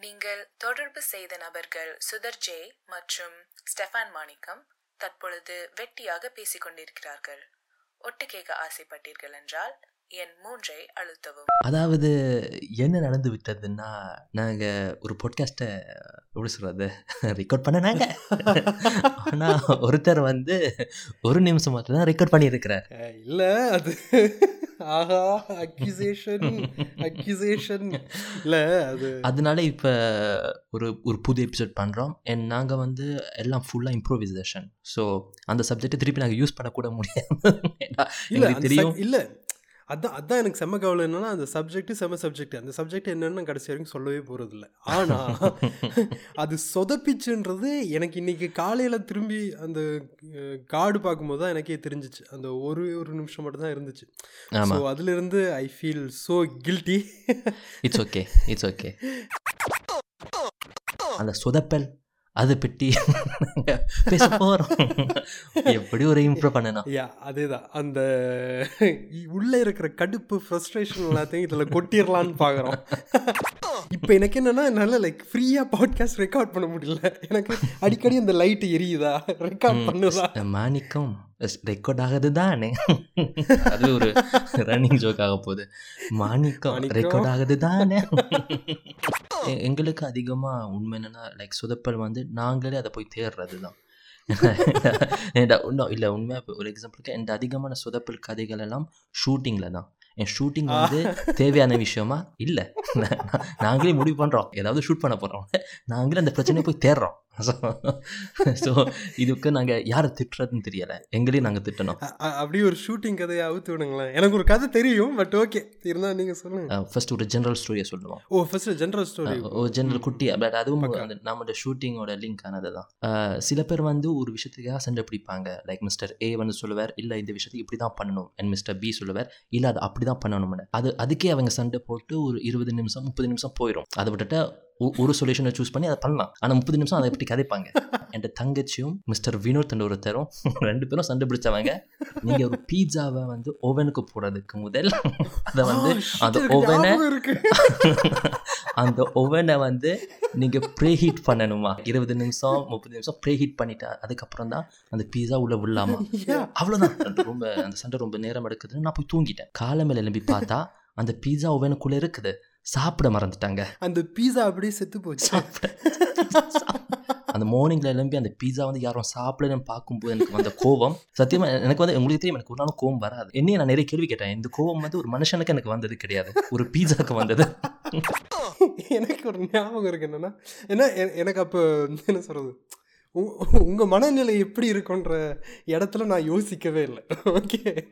நீங்கள் தொடர்பு செய்த நபர்கள் சுதர் ஜே மற்றும் ஸ்டெஃபான் மாணிக்கம் தற்பொழுது வெட்டியாக பேசிக் கொண்டிருக்கிறார்கள் ஒட்டு கேட்க ஆசைப்பட்டீர்கள் என்றால் என் மூன்றை அழுத்தவும். அதாவது என்ன நடந்து விட்டதுன்னா நாங்கள் ஒரு பாட்காஸ்ட்டை எப்படி சொல்கிறது ரெக்கார்ட் பண்ண நாங்கள் ஆனால் ஒருத்தர் வந்து ஒரு நிமிஷம் மட்டும் தான் ரெக்கார்ட் பண்ணியிருக்கிறார் இல்லை அது ஆஹா அக்யூசேஷன் அக்யூசேஷன் இல்லை அது அதனால இப்போ ஒரு ஒரு புது எபிசோட் பண்ணுறோம் அண்ட் நாங்கள் வந்து எல்லாம் ஃபுல்லாக இம்ப்ரோவைசேஷன் ஸோ அந்த சப்ஜெக்டை திருப்பி நாங்கள் யூஸ் பண்ணக்கூட முடியாது. இல்லை தெரியும். இல்லை அதான் அதான் எனக்கு செம்ம கவலை என்னன்னா அந்த சப்ஜெக்ட் செம்ம சப்ஜெக்ட் அந்த சப்ஜெக்ட் என்னன்னு கடைசி வரைக்கும் சொல்லவே போகிறதில்ல ஆனால் அது சொதப்பிச்சுன்றது எனக்கு இன்னைக்கு காலையில் திரும்பி அந்த கார்டு பார்க்கும்போது தான் எனக்கே தெரிஞ்சிச்சு. அந்த ஒரு ஒரு நிமிஷம் மட்டும் தான் இருந்துச்சு. ஸோ அதுலேருந்து I feel so guilty it's okay it's okay அந்த சொதப்பல். அதை பற்றி பேச போகிறோம் எப்படி ஒரு இம்ப்ரூவ் பண்ணணும் யா அதே தான் அந்த உள்ளே இருக்கிற கடுப்பு ஃப்ரஸ்ட்ரேஷன் எல்லாத்தையும் இதில் கொட்டிடலான்னு பார்க்குறோம் இப்போ எனக்கு என்னென்னா என்னால் லைக் ஃப்ரீயாக பாட்காஸ்ட் ரெக்கார்ட் பண்ண முடியல. எனக்கு அடிக்கடி அந்த லைட் எரியுதா? ரெக்கார்ட் பண்ணுதா? மாணிக்கம் ரெக்கார்ட் ஆகுது தானே அது ஒரு ரன்னிங் ஜோக் ஆக போகுது. மாணிக்கம். ரெக்கார்ட் ஆகுது தானே எங்களுக்கு அதிகமாக உண்மை என்னன்னா லைக் சொதப்பல் வந்து நாங்களே அதை போய் தேடுறது தான் இன்னும் இல்லை உண்மையாக ஒரு எக்ஸாம்பிளுக்கு என் அதிகமான சொதப்பல் கதைகள் எல்லாம் ஷூட்டிங்கில் தான். என் ஷூட்டிங் வந்து தேவையான விஷயமா? இல்லை. நாங்களே முடிவு பண்ணுறோம் ஏதாவது ஷூட் பண்ண போகிறோம் நாங்களே அந்த பிரச்சனையை போய் தேடுறோம் ஸோ இதுக்கு நாங்கள் யாரை திட்டுறதுன்னு தெரியலை. எங்களையும் நாங்கள் திட்டணும். அப்படியே ஒரு ஷூட்டிங் கதையை அவுத்து விடுங்களேன். எனக்கு ஒரு கதை தெரியும் பட் ஓகே இருந்தால் நீங்கள் சொல்லுங்கள் ஃபர்ஸ்ட் ஒரு ஜென்ரல் ஸ்டோரியை சொல்லுவோம். ஓ ஃபர்ஸ்ட் ஜென்ரல் ஸ்டோரி ஒரு ஜென்ரல் குட்டி பட் அதுவும் நம்மளோட ஷூட்டிங்கோட லிங்க் ஆனது தான். சில பேர் வந்து ஒரு விஷயத்துக்காக சண்டை பிடிப்பாங்க. லைக் மிஸ்டர் ஏ வந்து சொல்லுவார் இல்லை இந்த விஷயத்தை இப்படி தான் பண்ணணும். அண்ட் மிஸ்டர் பி சொல்லுவார் இல்லை அது அப்படி தான் பண்ணணும்னு. அது அதுக்கே அவங்க சண்டை போட்டு ஒரு இருபது நிமிஷம் முப்பது நிமிஷம் போயிடும் அதை விட்டுட்டு ஒரு சொல்யூஷனை சூஸ் பண்ணி அதை பண்ணலாம். ஆனால் முப்பது நிமிஷம் அதை பற்றி கதைப்பாங்க. என் தங்கச்சியும் மிஸ்டர் வினோத் என்ற ஒருத்தரும் ரெண்டு பேரும் சண்டை பிடிச்சவங்க. நீங்கள் ஒரு பீட்சாவை வந்து ஓவனுக்கு போடுறதுக்கு முதல் அதை வந்து அந்த ஓவனை அந்த ஓவனை வந்து நீங்கள் ப்ரே ஹீட் பண்ணணுமா? இருபது நிமிஷம் முப்பது நிமிஷம் ப்ரே ஹீட் பண்ணிட்டா அதுக்கப்புறம் தான் அந்த பீஸா உள்ள விடலாமா? அவ்வளோதான் அந்த ரொம்ப அந்த சண்டை ரொம்ப நேரம் எடுக்குதுன்னு நான் போய் தூங்கிட்டேன். காலை மேல எழும்பி பார்த்தா அந்த பீஸா ஓவனுக்குள்ளே இருக்குது. சாப்பிட மறந்துட்டாங்க. அந்த பீஸா அப்படியே செத்து போச்சு. அந்த மார்னிங்கில் எழும்பி அந்த பீஸா வந்து யாரும் சாப்பிடலன்னு பார்க்கும்போது எனக்கு வந்த கோவம் சத்தியமா எனக்கு வந்து உங்களுக்கு தெரியும் எனக்கு ஒரு நாளும் கோவம் வராது. என்னையே நான் நிறைய கேள்வி கேட்டேன். இந்த கோவம் வந்து ஒரு மனுஷனுக்கு எனக்கு வந்தது கிடையாது. ஒரு பீஸாக்கு வந்தது. எனக்கு ஒரு ஞாபகம் இருக்கு என்னன்னா ஏன்னா எ- எனக்கு அப்போ என்ன சொல்றது? உ- உங்க மனநிலை எப்படி இருக்குன்ற இடத்துல நான் யோசிக்கவே இல்லை. ஓகே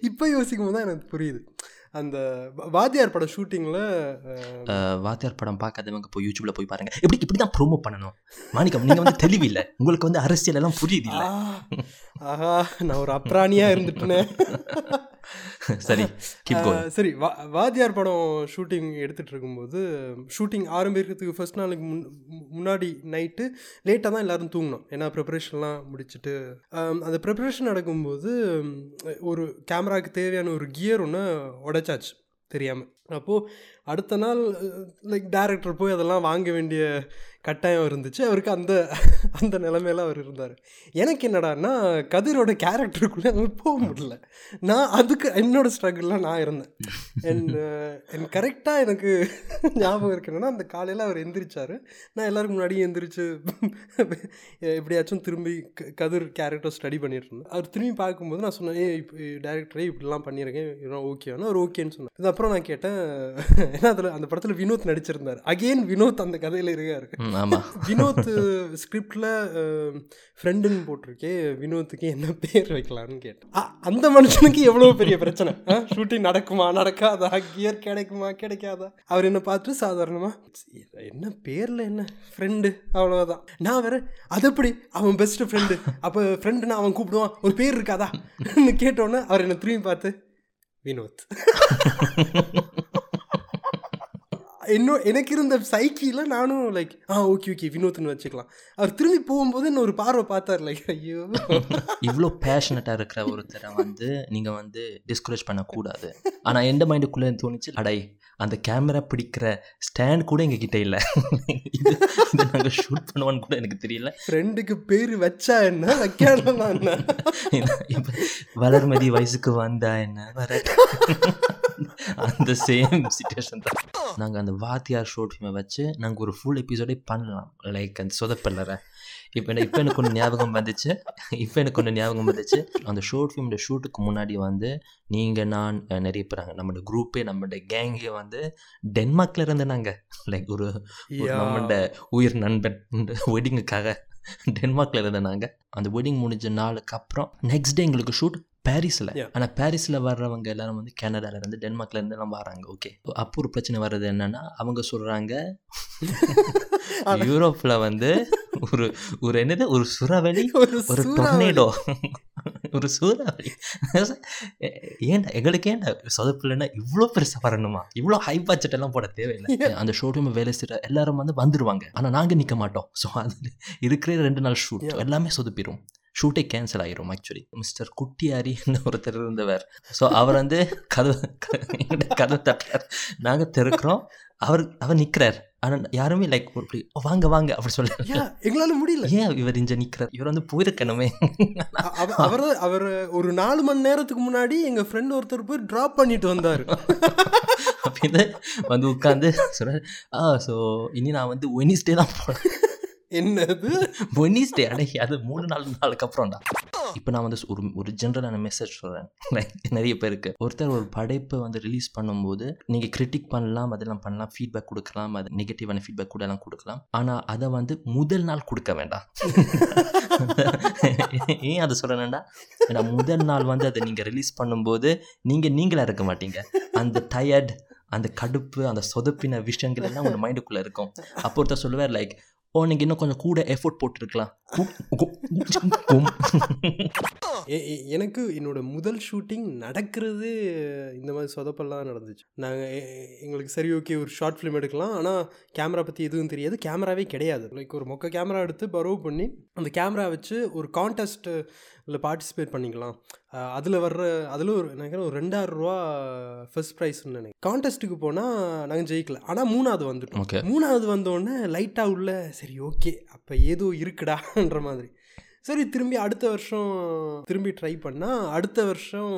இப்போ யோசிக்கும் போது தான் எனக்கு புரியுது. அந்த வாத்தியார் பட ஷூட்டிங்கில் வாத்தியார் படம் பார்க்காதவங்க போய் யூடியூப்ல போய் பாருங்க. எப்படி இப்படி தான் ப்ரோமோ பண்ணணும்? மாணிக்கம் நீங்க வந்து தெளிவில்லை. உங்களுக்கு வந்து அரசியல் எல்லாம் புரியுது ஆஹா நான் ஒரு அப்ராணியா இருந்துட்டேனே. சரி சரி வா வாத்தியார் படம் ஷூட்டிங் எடுத்துட்டு இருக்கும்போது ஷூட்டிங் ஆரம்பிக்கிறதுக்கு ஃபர்ஸ்ட் நாளுக்கு முன் முன்னாடி நைட்டு லேட்டாக தான் எல்லாரும் தூங்கணும். ஏன்னா ப்ரிப்பரேஷன்லாம் முடிச்சுட்டு அந்த ப்ரிப்பரேஷன் நடக்கும்போது ஒரு கேமராவுக்கு தேவையான ஒரு கியர் ஒன்று உடைச்சாச்சு தெரியாமல் அப்போது அடுத்த நாள் லைக் டேரக்டர் போய் அதெல்லாம் வாங்க வேண்டிய கட்டாயம் இருந்துச்சு. அவருக்கு அந்த அந்த நிலமையில அவர் இருந்தார். எனக்கு என்னடான்னா கதிரோட கேரக்டருக்குள்ளே என்னால் போக முடியல. நான் அதுக்கு என்னோட ஸ்ட்ரகிளில் நான் இருந்தேன். என் என் கரெக்டாக எனக்கு ஞாபகம் இருக்கு அந்த காலையில் அவர் எந்திரிச்சார். நான் எல்லாருக்கும் முன்னாடியே எந்திரிச்சு எப்படியாச்சும் திரும்பி கதிர் கேரக்டர் ஸ்டடி பண்ணிட்டு இருந்தேன். அவர் திரும்பி பார்க்கும்போது நான் சொன்னேன் ஏ இப்போ டேரக்டரே இப்படிலாம் பண்ணியிருக்கேன். இதெல்லாம் ஓகேவானா அவர் ஓகேன்னு சொன்னேன். இது அப்புறம் நான் கேட்டேன் ஏன்னா அதில் அந்த படத்தில் வினோத் நடிச்சிருந்தார். அகெயின் வினோத் அந்த கதையில் இருக்காரு. ம் ஆமா. வினோத் ஸ்கிரிப்டில் ஃப்ரெண்டுன்னு போட்டிருக்கே வினோத்துக்கு என்ன பேர் வைக்கலாம்னு கேட்டேன். அந்த மனுஷனுக்கு எவ்வளோ பெரிய பிரச்சனை? ஷூட்டிங் நடக்குமா நடக்காதா? கியர் கிடைக்குமா கிடைக்காதா? அவர் என்ன பார்த்து சாதாரணமாக என்ன பேரில் என்ன? ஃப்ரெண்டு அவ்வளோதான் நான் வேற அது எப்படி? அவன் பெஸ்ட் ஃப்ரெண்டு அப்போ ஃப்ரெண்டுனா அவன் கூப்பிடுவான். ஒரு பேர் இருக்காதா? கேட்டோன்னே அவர் என்ன திரும்பி பார்த்து வினோத். இன்னும் எனக்கு இருந்த சைக்கியில் நானும் லைக் ஆ ஓகே ஓகே வினோத்னு வச்சுக்கலாம். அவர் திரும்பி போகும்போது என்ன ஒரு பார்வை பார்த்தார் லைக் ஐயோ. இவ்வளோ பேஷனட்டாக இருக்கிற ஒருத்தரை வந்து நீங்கள் வந்து டிஸ்கரேஜ் பண்ணக்கூடாது. ஆனால் எந்த மைண்டுக்குள்ளே தோணுச்சு? அடை அந்த கேமரா பிடிக்கிற ஸ்டாண்ட் கூட எங்கள் கிட்ட இல்லை. இது நாங்கள் ஷூட் பண்ணுவோன்னு கூட எனக்கு தெரியல. ஃப்ரெண்டுக்கு பேர் வச்சா என்ன? இப்போ வளர்மதி வயசுக்கு வந்தா என்ன? வர அந்த சேம் சுச்சுவேஷன் தான். நாங்கள் அந்த வாத்தியார் ஷோட் ஃபிலிமை வச்சு நாங்கள் ஒரு ஃபுல் எபிசோடே பண்ணலாம். லைக் அந்த சொதப்பல்லற இப்போ எனக்கு இப்போ எனக்கு ஒன்று ஞாபகம் வந்துச்சு. இப்போ எனக்கு ஒன்று ஞாபகம் வந்துச்சு. அந்த ஷோர்ட் ஃபிலிமோட ஷூட்டுக்கு முன்னாடி வந்து நீங்கள் நான் நிறைய பேர் நம்மளோட குரூப்பே நம்மளோட கேங்கே வந்து டென்மார்க்கில் இருந்து நாங்கள் லைக் ஒரு. நம்மளோட உயிர் நண்பன். வெட்டிங்குக்காக டென்மார்க்கில் இருந்த நாங்கள் அந்த வெட்டிங் முடிஞ்ச நாளுக்கு அப்புறம் நெக்ஸ்ட் டே எங்களுக்கு ஷூட் பாரிஸில். ஆனால் பாரிஸில் வர்றவங்க எல்லாரும் வந்து கனடால இருந்து டென்மார்க்ல இருந்து எல்லாம் வராங்க ஓகே அப்போ ஒரு பிரச்சனை வர்றது என்னன்னா அவங்க சொல்கிறாங்க யூரோப்பில் வந்து ஒரு ஒரு என்னது ஒரு சுறாவளி ஒரு. டொர்னேடோ ஒரு சூறாவளி. ஏன்டா எங்களுக்கு ஏன்டா சொதப்பில்லைன்னா இவ்வளோ பெருசாக வரணுமா? இவ்வளோ ஹை பட்ஜெட் எல்லாம் போட தேவையில்லை. அந்த ஷோரூம் வேலை செய்கிற எல்லாரும் வந்து வந்துருவாங்க. ஆனால் நாங்கள் நிற்க மாட்டோம். ஸோ அது இருக்கிற ரெண்டு நாள் ஷூட். எல்லாமே சொதப்பிடும் ஷூட்டே கேன்சல் ஆயிரும் ஆக்சுவலி மிஸ்டர் குட்டியாரின்னு ஒருத்தர் இருந்தவர். ஸோ அவர் வந்து கதவு கதவு தட்டுறார். நாங்கள் திறக்கிறோம். அவர் அவர் நிற்கிறார் ஆனால் யாருமே லைக் வாங்க வாங்க அப்படி சொல்ல எங்களால முடியல. ஏன் இவர் இங்க நிக்கிறார்? இவர் வந்து போயிருக்கணுமே. அவர் அவர் ஒரு நாலு மணி நேரத்துக்கு முன்னாடி எங்க ஃப்ரெண்ட் ஒருத்தர் போய் டிராப் பண்ணிட்டு வந்தாரு. அப்படின்னு வந்து உட்காந்து சொல்றாரு ஆ ஸோ இனி நான் வந்து வெனிஸ்டே தான் போனேன் என்னது? வெனிஸ்டே அடே அது மூணு நாலு நாளுக்கு அப்புறம்டா. இப்போ நான் வந்து ஒரு ஒரு ஜென்ரலான மெசேஜ் சொல்கிறேன் நிறைய பேருக்கு. ஒருத்தர் ஒரு படைப்பை வந்து ரிலீஸ் பண்ணும்போது நீங்கள் கிரிட்டிக் பண்ணலாம் அதெல்லாம் பண்ணலாம் ஃபீட்பேக் கொடுக்கலாம் அது நெகட்டிவான ஃபீட்பேக் கூட எல்லாம் கொடுக்கலாம். ஆனால் அதை வந்து முதல் நாள் கொடுக்க வேண்டாம் ஏன் அதை சொல்கிறேன்டா ஏன்னா முதல் நாள் வந்து அதை நீங்கள் ரிலீஸ் பண்ணும்போது நீங்கள் நீங்களா இருக்க மாட்டீங்க. அந்த டயர்ட் அந்த கடுப்பு அந்த சொதப்பின விஷயங்கள் எல்லாம் உங்கள் மைண்டுக்குள்ளே இருக்கும். அப்போ ஒருத்தர் சொல்லுவார் லைக் நீங்கள் இன்னும் கொஞ்சம் கூட எஃபோர்ட் போட்டுருக்கலாம். எனக்கு என்னோட முதல் ஷூட்டிங் நடக்கிறது இந்த மாதிரி சொதப்பெல்லாம் நடந்துச்சு. நாங்கள் எங்களுக்கு சரி ஓகே ஒரு ஷார்ட் ஃபிலிம் எடுக்கலாம். ஆனால் கேமரா பற்றி எதுவும் தெரியாது. கேமராவே கிடையாது. லைக் ஒரு மொக்க கேமரா எடுத்து பரோவ் பண்ணி அந்த கேமரா வச்சு ஒரு கான்டெஸ்ட்டில் பார்ட்டிசிபேட் பண்ணிக்கலாம். அதில் வர்ற அதில் ஒரு நினைக்கிறேன் ஒரு ரெண்டாயிரம் ரூபா ஃபர்ஸ்ட் ப்ரைஸ்னு நினைக்கிறேன். கான்டெஸ்ட்டுக்கு போனால் நாங்கள் ஜெயிக்கல. ஆனால் மூணாவது வந்துட்டோம். ஓகே மூணாவது வந்தோடனே லைட்டாக உள்ள சரி ஓகே அப்போ ஏதோ இருக்குடான்ற மாதிரி. சரி திரும்பி அடுத்த வருஷம் திரும்பி ட்ரை பண்ணால் அடுத்த வருஷம்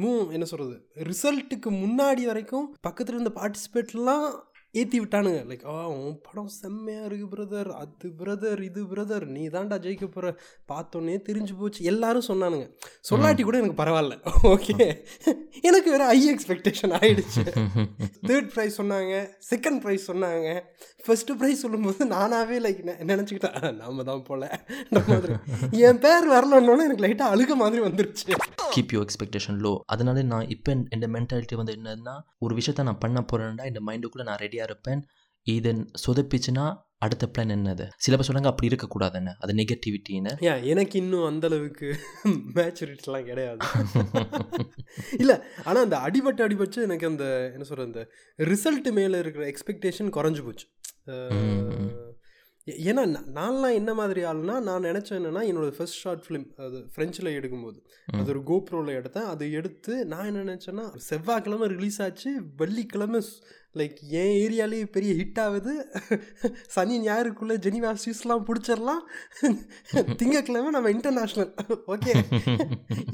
மூ என்ன சொல்கிறது ரிசல்ட்டுக்கு முன்னாடி வரைக்கும் பக்கத்தில் இருந்த பார்ட்டிசிபேட்லாம் ஏற்றி விட்டானுங்க. லைக் ஆ உன் படம் செம்மையாக இருக்கு பிரதர் அது பிரதர் இது பிரதர் நீ தான்டா ஜெயிக்க போகிற பார்த்தோன்னே தெரிஞ்சு போச்சு. எல்லாரும் சொன்னானுங்க. சொல்லாட்டி கூட எனக்கு பரவாயில்ல. ஓகே எனக்கு வேறு ஹை எக்ஸ்பெக்டேஷன் ஆயிடுச்சு. தேர்ட் ப்ரைஸ் சொன்னாங்க. செகண்ட் ப்ரைஸ் சொன்னாங்க. ஃபர்ஸ்ட் ப்ரைஸ் சொல்லும்போது நானாவே லைக் நினச்சிக்கிட்டேன். நாம தான் போலன்ற மாதிரி. என் பேர் வரலன்னொன்னே எனக்கு லைட்டாக அழுக மாதிரி வந்துருச்சு. கீப் யூ எக்ஸ்பெக்டேஷன் லோ அதனால நான் இப்போ இந்த மென்டாலிட்டி வந்து என்னன்னா ஒரு விஷயத்த நான் பண்ண போகிறேன்டா இந்த மைண்டுக்குள்ளே நான் ரெடியாக இருப்பேன். இது சொதப்பிச்சுன்னா அடுத்த பிளான் என்னது? சில பேர் சொன்னாங்க அப்படி இருக்கக்கூடாதுன்னு. அது நெகட்டிவிட்டின்னு ஏன் எனக்கு இன்னும் அந்த அளவுக்கு மேச்சுரிட்டிலாம் கிடையாது. இல்லை ஆனால் அந்த அடிபட்டு அடிபட்டு எனக்கு அந்த என்ன சொல்கிறது அந்த ரிசல்ட் மேலே இருக்கிற எக்ஸ்பெக்டேஷன் குறைஞ்சு போச்சு. ஏன்னா நான்லாம் என்ன மாதிரி ஆளுனா நான் நினச்சேன் என்னன்னா என்னோட ஃபர்ஸ்ட் ஷார்ட் ஃபிலிம் அது ஃப்ரெஞ்சில் எடுக்கும்போது அது ஒரு கோப்ரோவில் எடுத்தேன். அதை எடுத்து நான் என்ன நினச்சேன்னா செவ்வாய்க்கிழமை ரிலீஸ் ஆச்சு வெள்ளிக்கிழமை லைக் என் ஏரியாலேயே பெரிய ஹிட் ஆகுது. சனி ஞாயிறுக்குள்ளே ஜெனிவா ஸ்வீஸ்லாம் பிடிச்சிடலாம் திங்கக்கிழமை நம்ம இன்டர்நேஷ்னல் ஓகே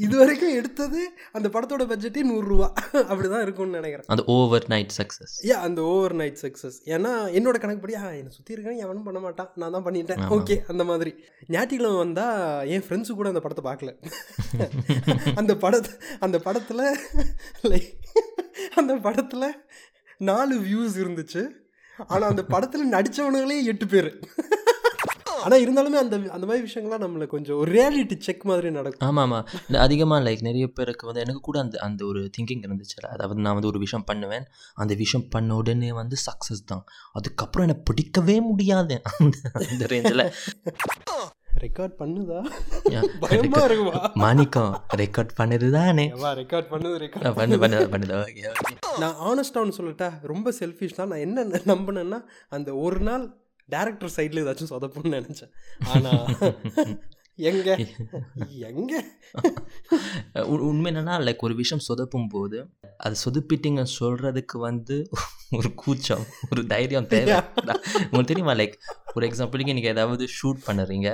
இது வரைக்கும் எடுத்தது அந்த படத்தோட பட்ஜெட்டே நூறுரூவா. அப்படி தான் இருக்கும்னு நினைக்கிறேன். அந்த ஓவர் நைட் சக்ஸஸ் ஏன் அந்த ஓவர் நைட் சக்ஸஸ் ஏன்னா என்னோட கணக்குப்படி என்னை சுற்றி இருக்கேன் எவனும் பண்ண மாட்டான். நான் தான் பண்ணிட்டேன். ஓகே அந்த மாதிரி. ஞாயிற்றுக்கிழமை வந்தால் என் ஃப்ரெண்ட்ஸு கூட அந்த படத்தை பார்க்கல. அந்த படத்தை அந்த படத்தில் லைக் அந்த படத்தில் நாலு வியூஸ் இருந்துச்சு. ஆனால் அந்த படத்தில் நடித்தவனுங்களே எட்டு பேர். ஆனால் இருந்தாலுமே அந்த அந்த மாதிரி விஷயங்கள்லாம் நம்மளை கொஞ்சம் ஒரு ரியாலிட்டி செக் மாதிரி நடக்கும். ஆமாம். ஆமாம் இந்த அதிகமாக லைக் நிறைய பேருக்கு வந்து எனக்கு கூட அந்த அந்த ஒரு திங்கிங் இருந்துச்சுல அதாவது நான் வந்து ஒரு விஷயம் பண்ணுவேன். அந்த விஷயம் பண்ண உடனே வந்து சக்ஸஸ் தான். அதுக்கப்புறம் எனக்கு பிடிக்கவே முடியாது. அந்த அந்த ரேஞ்சில் ரெக்கார்ட் பண்ணுதா? பயமா இருக்குமா? மாணிக்கம் ரெக்கார்ட் பண்ணுது தானே ரெக்கார்ட் பண்ணுது ரெக்கார்ட் பண்ணு பண்ணு பண்ணுது ஓகே ஓகே நான் ஆனஸ்டாக ஒன்று சொல்லட்டா ரொம்ப செல்ஃபிஷ் தான். நான் என்ன நம்பினேன்னா அந்த ஒரு நாள் டேரக்டர் சைடில் ஏதாச்சும் சொதப்புன்னு நினச்சேன். ஆனால் எங்க? எங்க? உண்மை என்னன்னா லைக் ஒரு விஷயம் சொதப்பும் போது அது சொதுப்பிட்டீங்க சொல்கிறதுக்கு வந்து ஒரு கூச்சம் ஒரு தைரியம் தேவை. உங்களுக்கு தெரியுமா லைக் ஒரு எக்ஸாம்பிளுக்கு நீங்கள் ஏதாவது ஷூட் பண்ணுறீங்க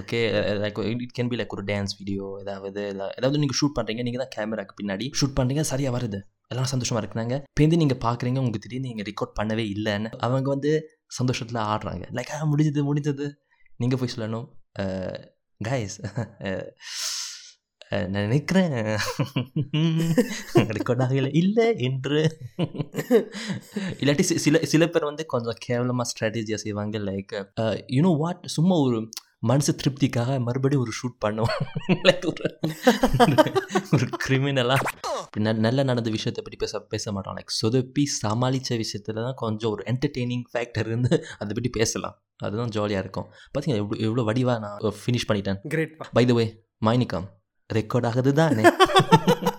okay like it can be like ஒரு டான்ஸ் வீடியோ ஏதாவது ஏதாவது நீங்கள் ஷூட் பண்ணுறீங்க நீங்கள் தான் கேமராக்கு பின்னாடி ஷூட் பண்ணுறீங்க சரியாக வருது. எல்லாம் சந்தோஷமாக இருக்கிறாங்க. பேருந்து நீங்கள் பார்க்குறீங்க உங்களுக்கு திடீர்னு நீங்கள் ரெக்கார்ட் பண்ணவே இல்லைன்னு அவங்க வந்து சந்தோஷத்தில் ஆடுறாங்க. லைக் ஆ முடிஞ்சது முடிஞ்சது. நீங்கள் போய் சொல்லணும். கைஸ் நான் நினைக்கிறேன். ரெக்கார்ட் ஆகலை. இல்லை என்று. இல்லாட்டி சி- சில சில பேர் வந்து கொஞ்சம் கேவலமாக ஸ்ட்ராட்டஜியாக செய்வாங்க. லைக் யூனோ வாட் சும்மா ஒரு மனசு திருப்திக்காக மறுபடியும் ஒரு ஷூட் பண்ணுவோம். லைக் ஒரு ஒரு கிரிமினலாக நல்ல நடந்த விஷயத்தை பற்றி பேச பேச மாட்டோம். லைக் சொதப்பி சமாளித்த விஷயத்துல தான் கொஞ்சம் ஒரு என்டர்டெய்னிங் ஃபேக்டர் இருந்து அதை பற்றி பேசலாம். அதுதான் ஜாலியாக இருக்கும். பார்த்தீங்களா எவ்வளோ எவ்வளோ வடிவாக நான் ஃபினிஷ் பண்ணிட்டேன். கிரேட்பா பை. த வே மைனிகம் ரெக்கார்ட் ஆகுது தானே